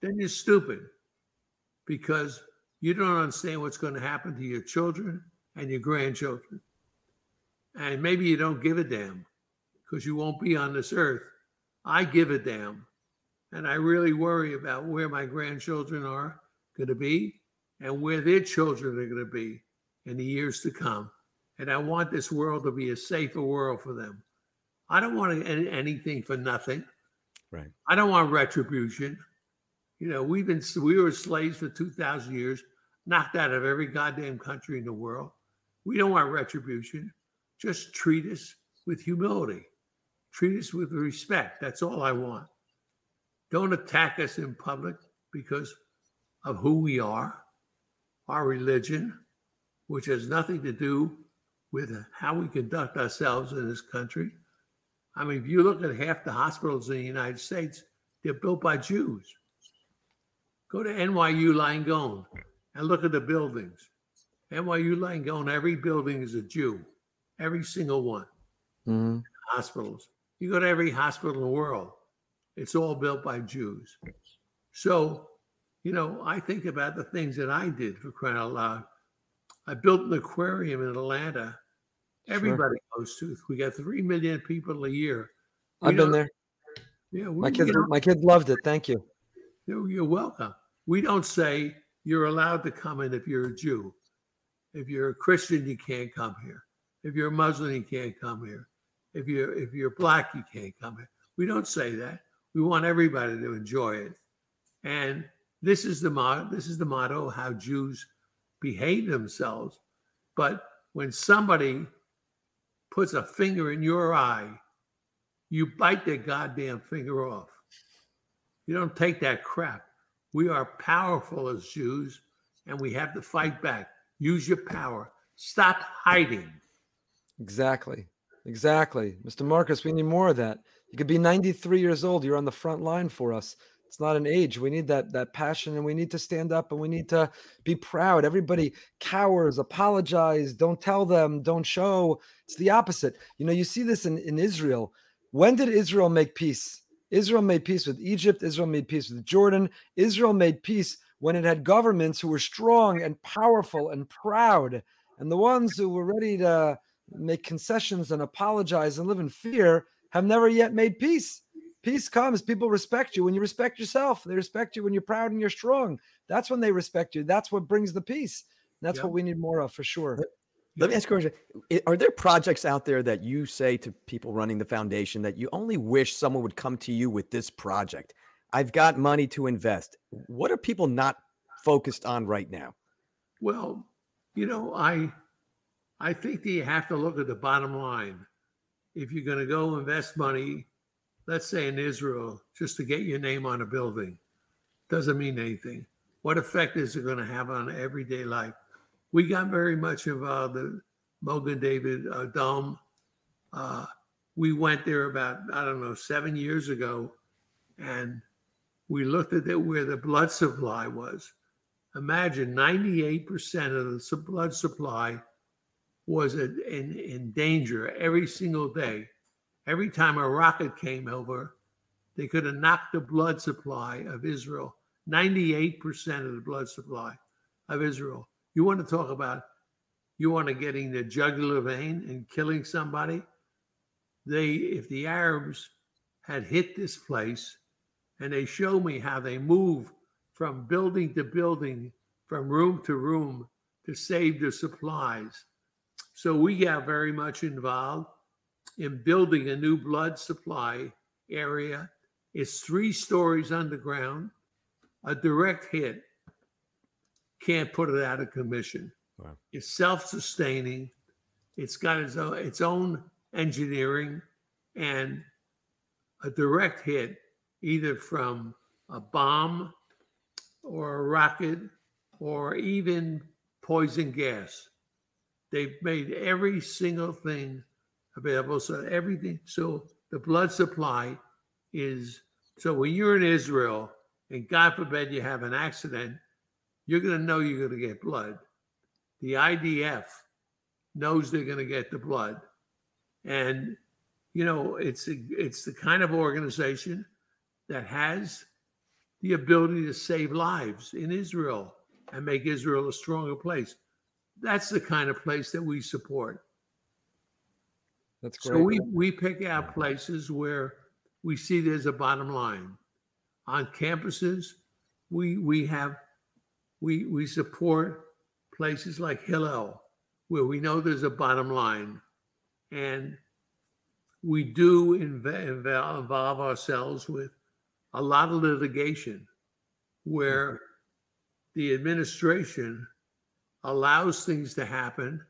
S3: then you're stupid because you don't understand what's going to happen to your children and your grandchildren, and maybe you don't give a damn because you won't be on this earth. I give a damn, and I really worry about where my grandchildren are going to be and where their children are going to be in the years to come. And I want this world to be a safer world for them. I don't want any- anything for nothing.
S4: Right.
S3: I don't want retribution. You know, we've been we were slaves for two thousand years, knocked out of every goddamn country in the world. We don't want retribution. Just treat us with humility. Treat us with respect. That's all I want. Don't attack us in public because of who we are, our religion, which has nothing to do with how we conduct ourselves in this country. I mean, if you look at half the hospitals in the United States, they're built by Jews. Go to NYU Langone and look at the buildings. NYU Langone, every building is a Jew, every single one.
S2: Mhm.
S3: Hospitals. You go to every hospital in the world, it's all built by Jews. So, you know, I think about the things that I did for crying out loud. I built an aquarium in Atlanta. Everybody goes to. We got three million people a year. We
S2: I've been there.
S3: Yeah, we,
S2: My kids, my kids loved it. Thank you.
S3: you're welcome. We don't say you're allowed to come in if you're a Jew. If you're a Christian, you can't come here. If you're Muslim, you can't come here. If you're if you're black, you can't come here. We don't say that. We want everybody to enjoy it. And this is the motto, this is the motto of how Jews behave themselves. But when somebody puts a finger in your eye, you bite their goddamn finger off. You don't take that crap. We are powerful as Jews and we have to fight back. Use your power. Stop hiding.
S2: Exactly. Exactly. Mr. Marcus, we need more of that. You could be 93 years old. You're on the front line for us. It's not an age. We need that that passion and we need to stand up and we need to be proud. Everybody cowers, apologize, don't tell them, don't show. It's the opposite. You know, you see this in, in Israel. When did Israel make peace? Israel made peace with Egypt. Israel made peace with Jordan. Israel made peace when it had governments who were strong and powerful and proud. And the ones who were ready to make concessions and apologize and live in fear have never yet made peace. Peace comes. People respect you when you respect yourself. They respect you when you're proud and you're strong. That's when they respect you. That's what brings the peace. That's
S3: Yeah.
S2: what we need more of for sure.
S4: Let me ask you a question. Are there projects out there that you say to people running the foundation that you only wish someone would come to you with this project? I've got money to invest. What are people not focused on right now?
S3: Well, you know, I I think that you have to look at the bottom line. If you're going to go invest money, let's say in Israel, just to get your name on a building, doesn't mean anything. What effect is it going to have on everyday life? We got very much involved in Magen David uh, Dome. Uh, we went there about, I don't know, seven years ago, and we looked at it where the blood supply was. Imagine 98% of the blood supply was in, in, danger every single day. Every time a rocket came over, they could have knocked the blood supply of Israel, 98% of the blood supply of Israel. You want to talk about, you want to getting the jugular vein and killing somebody? They, if the Arabs had hit this place and they show me how they move from building to building, from room to room to save the supplies. So we got very much involved in building a new blood supply area. It's three stories underground. A direct hit can't put it out of commission.
S4: Wow.
S3: It's self-sustaining. It's got its own, its own engineering, and a direct hit, either from a bomb or a rocket or even poison gas. They've made every single thing available. So everything, so the blood supply is so when you're in Israel and God forbid you have an accident, you're going to know you're going to get blood. The IDF knows they're going to get the blood, and you know it's it's the kind of organization that has the ability to save lives in Israel and make Israel a stronger place. That's the kind of place that we support.
S2: That's great.
S3: So we, we pick out places where we see there's a bottom line. On campuses, we we have we we support places like Hillel, where we know there's a bottom line, and we do inv- inv- involve ourselves with a lot of litigation, where mm-hmm. the administration allows things to happen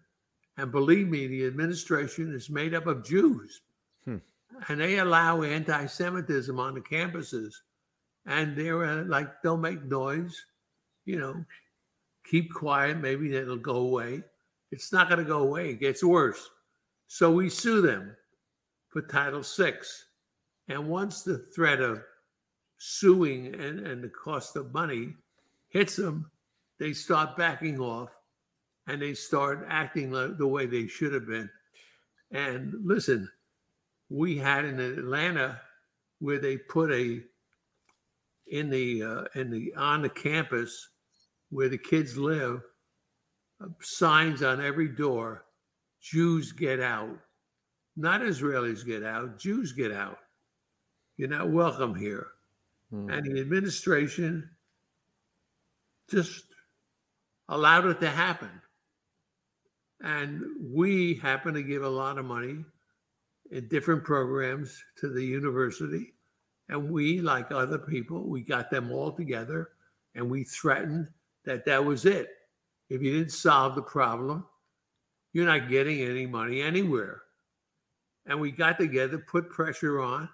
S3: and believe me, the administration is made up of Jews.
S4: Hmm.
S3: And they allow anti Semitism on the campuses. And they're uh, like, they'll make noise, you know, keep quiet. Maybe it'll go away. It's not going to go away, it gets worse. So we sue them for Title VI. And once the threat of suing and, and the cost of money hits them, they start backing off and they start acting like the way they should have been. And listen, we had in Atlanta where they put a in the uh, in the on the campus where the kids live uh, signs on every door Jews get out. Not Israelis get out, Jews get out. You're not welcome here. Hmm. And the administration just allowed it to happen. And we happen to give a lot of money in different programs to the university. And we, like other people, we got them all together and we threatened that that was it. If you didn't solve the problem, you're not getting any money anywhere. And we got together, put pressure on,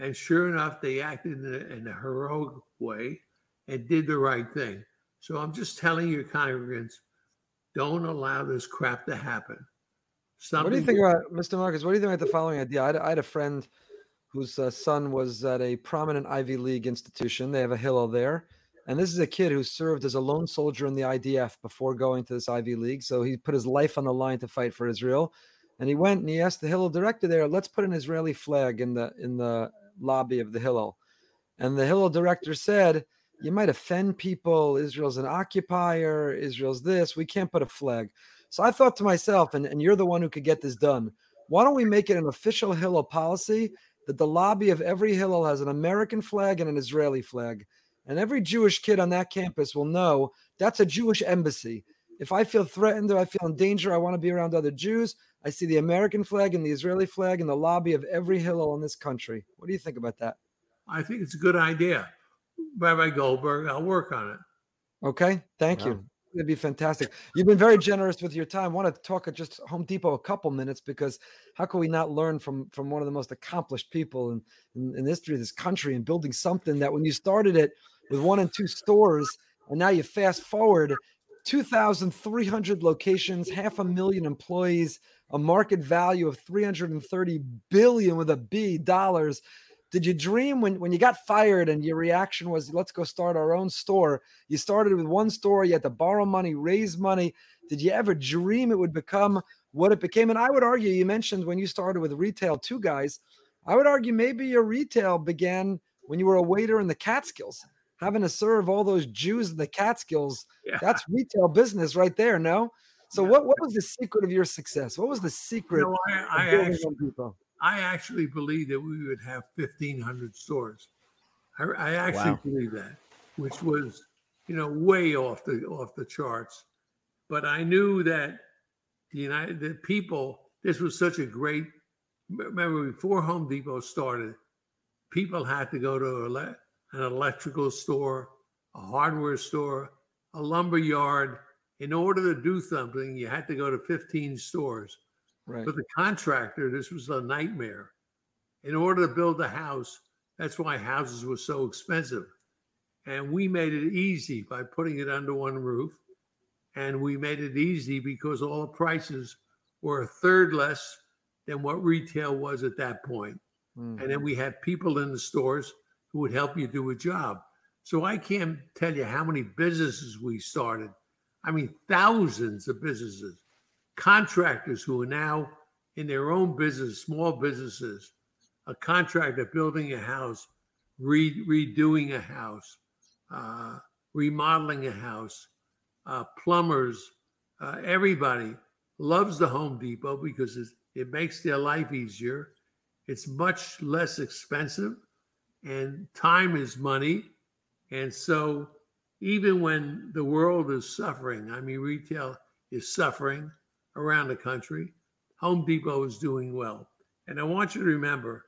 S3: and sure enough, they acted in a, in a heroic way and did the right thing. So I'm just telling your congregants, don't allow this crap to happen.
S2: Something what do you think about Mr. Marcus? What do you think about the following idea? I had, I had a friend whose uh, son was at a prominent Ivy League institution. They have a Hillel there. And this is a kid who served as a lone soldier in the IDF before going to this Ivy League. So he put his life on the line to fight for Israel. And he went and he asked the Hillel director there, let's put an Israeli flag in the in the lobby of the Hillel. And the Hillel director said, you might offend people. Israel's an occupier. Israel's this. We can't put a flag. So I thought to myself, and, and you're the one who could get this done. Why don't we make it an official Hillel policy that the lobby of every Hillel has an American flag and an Israeli flag? And every Jewish kid on that campus will know that's a Jewish embassy. If I feel threatened or I feel in danger, I want to be around other Jews. I see the American flag and the Israeli flag in the lobby of every Hillel in this country. What do you think about that?
S3: I think it's a good idea. Rabbi Goldberg, I'll work on it.
S2: Okay. Thank you. It'd be fantastic. You've been very generous with your time. I want to talk at just Home Depot a couple minutes because how can we not learn from from one of the most accomplished people in, in, in the history of this country and building something that when you started it with one and two stores, and now you fast forward 2,300 locations, half a million employees, a market value of 330 billion with a B dollars. Did you dream when, when you got fired and your reaction was, let's go start our own store? You started with one store, you had to borrow money, raise money. Did you ever dream it would become what it became? And I would argue, you mentioned when you started with retail, two guys. I would argue maybe your retail began when you were a waiter in the Catskills having to serve all those Jews in the Catskills. Yeah. That's retail business right there, no? So yeah. what, what was the secret of your success? What was the secret?
S3: You know, I, I actually, I actually believe that we would have 1,500 stores. I, I actually wow. believe that, which was, you know, way off the off the charts. But I knew that the United the people, this was such a great remember before Home Depot started, people had to go to an electrical store, a hardware store, a lumber yard. In order to do something, you had to go to 15 stores. Right. For the contractor, this was a nightmare. In order to build a house, that's why houses were so expensive. And we made it easy by putting it under one roof. And we made it easy because all the prices were a third less than what retail was at that point. Mm-hmm. And then we had people in the stores who would help you do a job. So I can't tell you how many businesses we started. I mean, thousands of businesses, contractors who are now in their own business, small businesses, a contractor building a house, re- redoing a house, uh, remodeling a house, uh, plumbers, uh, everybody loves the Home Depot because it makes their life easier. It's much less expensive and time is money. And so, even when the world is suffering, I mean, retail is suffering around the country, Home Depot is doing well. And I want you to remember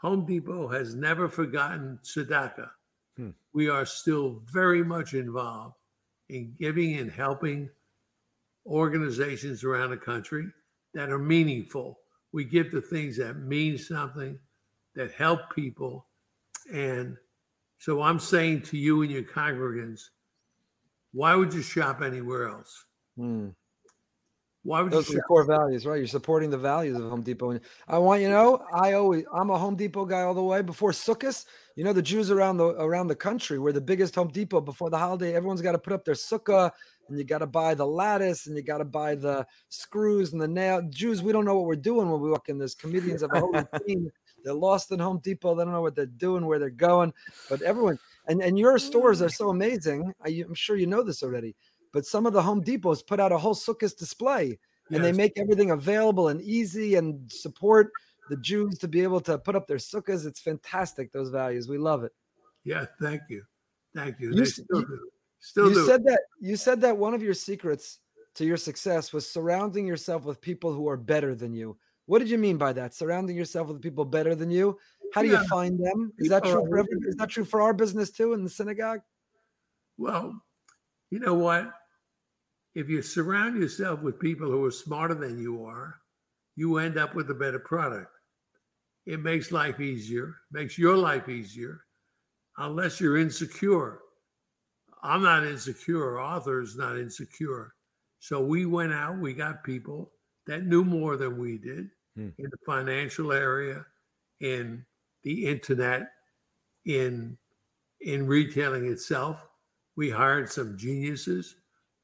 S3: Home Depot has never forgotten tzedakah. Hmm. We are still very much involved in giving and helping organizations around the country that are meaningful. We give the things that mean something, that help people, and so I'm saying to you and your congregants, why would you shop anywhere else? Hmm. Why would
S2: Those are the core values, right? You're supporting the values of Home Depot. And I want you to know, I always I'm a Home Depot guy all the way. Before Sukkot, you know, the Jews around the around the country, we're the biggest Home Depot before the holiday. Everyone's got to put up their sukkah and you got to buy the lattice and you got to buy the screws and the nail. Jews, we don't know what we're doing when we walk in. There's comedians of a whole routine. They're lost in Home Depot. They don't know what they're doing, where they're going. But everyone and and your stores are mm. so amazing. I, I'm sure you know this already. But some of the Home Depots put out a whole Sukkot display and they make everything available and easy and support the Jews to be able to put up their sukkahs. It's fantastic. Those values, we love it.
S3: Yeah, thank you, thank you.
S2: You
S3: still
S2: you-
S3: do. Still
S2: you
S3: do.
S2: said that you said that one of your secrets to your success was surrounding yourself with people who are better than you. What did you mean by that? Surrounding yourself with people better than you. How do
S3: Yeah.
S2: you find them? Is that true for every, is that true for our business too in the synagogue?
S3: Well, you know what? If you surround yourself with people who are smarter than you are, you end up with a better product. It makes life easier, makes your life easier, unless you're insecure. I'm not insecure. Arthur is not insecure. So we went out, we got people that knew more than we did
S4: Hmm.
S3: in the financial area, in the internet, in in retailing itself. We hired some geniuses,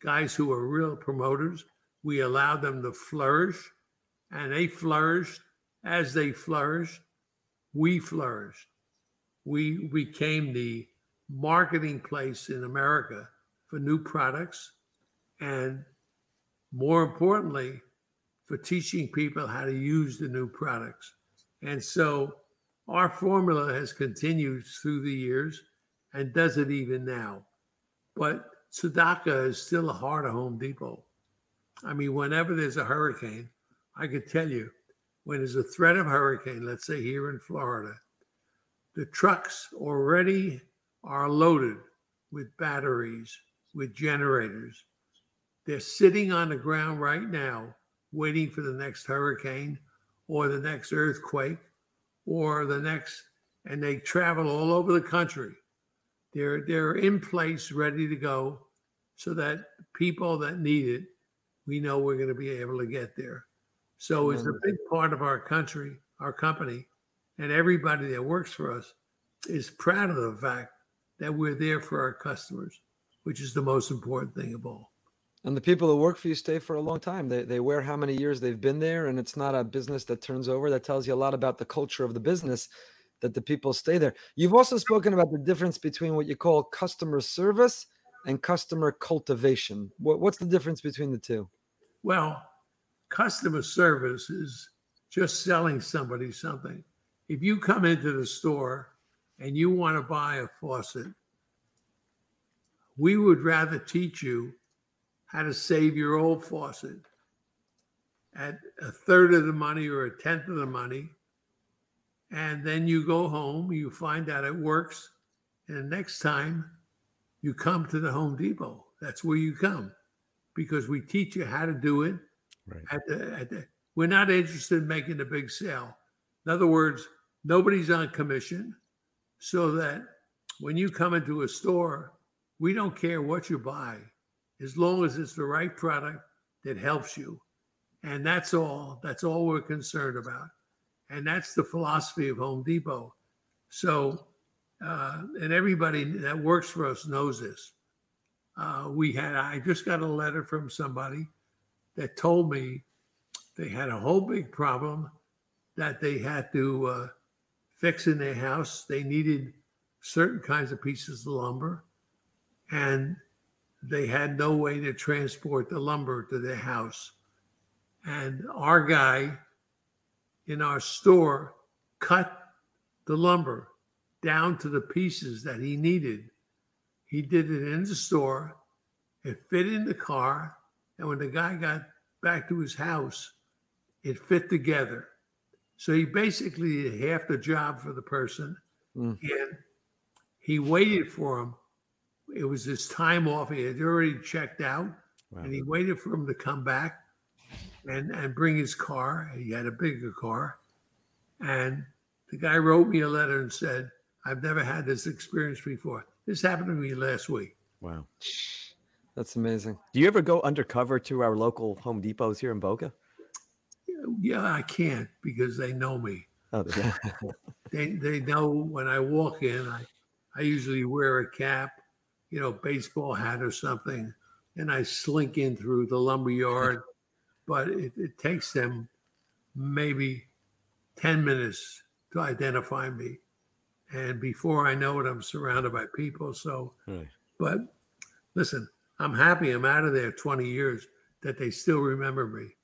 S3: guys who are real promoters. We allowed them to flourish, and they flourished. As they flourished, we flourished. We became the marketing place in America for new products, and more importantly, for teaching people how to use the new products. And so our formula has continued through the years and does it even now. But Tzedakah is still the heart of Home Depot. I mean, whenever there's a hurricane, I could tell you when there's a threat of hurricane, let's say here in Florida, the trucks already are loaded with batteries, with generators. They're sitting on the ground right now, waiting for the next hurricane or the next earthquake or the next, and they travel all over the country. They're they're in place, ready to go, so that people that need it, we know we're going to be able to get there. So it's a big part of our country, our company, and everybody that works for us is proud of the fact that we're there for our customers, which is the most important thing of all.
S2: And the people that work for you stay for a long time. They, they wear how many years they've been there, and it's not a business that turns over. That tells you a lot about the culture of the business that the people stay there. You've also spoken about the difference between what you call customer service and customer cultivation. What, what's the difference between the two?
S3: Well, customer service is just selling somebody something. If you come into the store and you want to buy a faucet, we would rather teach you how to save your old faucet at a third of the money or a tenth of the money. And then you go home, you find out it works. And next time you come to the Home Depot, that's where you come because we teach you how to do it.
S4: Right.
S3: At the, at the, we're not interested in making a big sale. In other words, nobody's on commission, so that when you come into a store, we don't care what you buy, as long as it's the right product that helps you, and that's all. That's all we're concerned about, and that's the philosophy of Home Depot. So, uh, and everybody that works for us knows this. Uh, we had I just got a letter from somebody that told me they had a whole big problem that they had to uh, fix in their house. They needed certain kinds of pieces of lumber, and they had no way to transport the lumber to their house. And our guy in our store cut the lumber down to the pieces that he needed. He did it in the store. It fit in the car. And when the guy got back to his house, it fit together. So he basically did half the job for the person.
S2: Mm.
S3: And he waited for him. It was his time off. He had already checked out.
S4: Wow.
S3: And he waited for him to come back and, and bring his car. He had a bigger car. And the guy wrote me a letter and said, I've never had this experience before. This happened to me last week.
S4: Wow.
S2: That's amazing.
S4: Do you ever go undercover to our local Home Depots here in Boca?
S3: Yeah, I can't because they know me.
S4: Oh, yeah.
S3: They they know when I walk in, I, I usually wear a cap, you know, baseball hat or something, and I slink in through the lumber yard. But it, it takes them maybe 10 minutes to identify me. And before I know it, I'm surrounded by people. So,
S4: Right.
S3: but listen, I'm happy I'm out of there 20 years that they still remember me.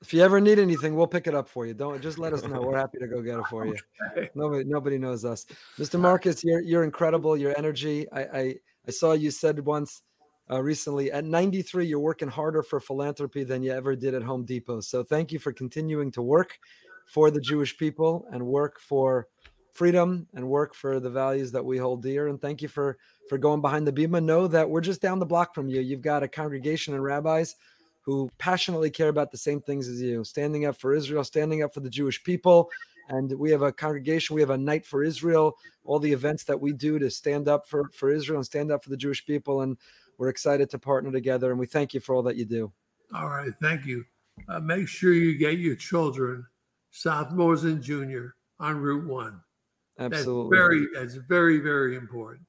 S2: If you ever need anything, we'll pick it up for you. Don't just let us know. We're happy to go get it for you.
S3: Okay.
S2: Nobody, nobody knows us. Mr. Marcus, you're you're incredible. Your energy. I I, I saw you said once uh, recently at 93, you're working harder for philanthropy than you ever did at Home Depot. So thank you for continuing to work for the Jewish people and work for freedom and work for the values that we hold dear. And thank you for for going behind the bima. Know that we're just down the block from you. You've got a congregation and rabbis who passionately care about the same things as you, standing up for Israel, standing up for the Jewish people. And we have a congregation, we have a night for Israel, all the events that we do to stand up for, for Israel and stand up for the Jewish people. And we're excited to partner together. And we thank you for all that you do.
S3: All right, thank you. Uh, make sure you get your children, sophomores and junior, on RootOne.
S2: Absolutely.
S3: That's very, that's very, very important.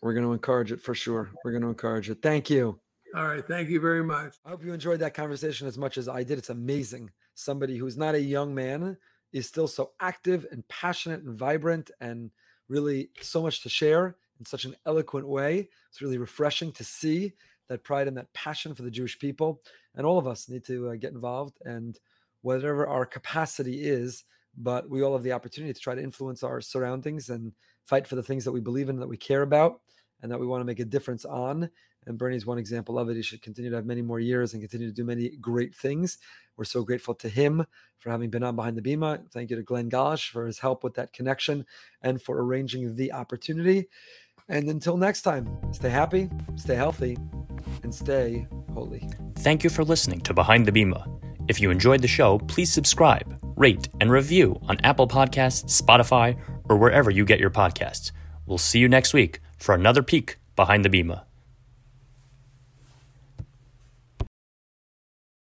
S2: We're going to encourage it for sure. We're going to encourage it. Thank you.
S3: All right, thank you very much.
S2: I hope you enjoyed that conversation as much as I did. It's amazing. Somebody who's not a young man is still so active and passionate and vibrant and really so much to share in such an eloquent way. It's really refreshing to see that pride and that passion for the Jewish people. And all of us need to uh, get involved and whatever our capacity is, but we all have the opportunity to try to influence our surroundings and fight for the things that we believe in, that we care about, and that we want to make a difference on. And Bernie's one example of it. He should continue to have many more years and continue to do many great things. We're so grateful to him for having been on Behind the Bima. Thank you to Glenn Golish for his help with that connection and for arranging the opportunity. And until next time, stay happy, stay healthy, and stay holy.
S1: Thank you for listening to Behind the Bima. If you enjoyed the show, please subscribe, rate, and review on Apple Podcasts, Spotify, or wherever you get your podcasts. We'll see you next week for another peek behind the Bima.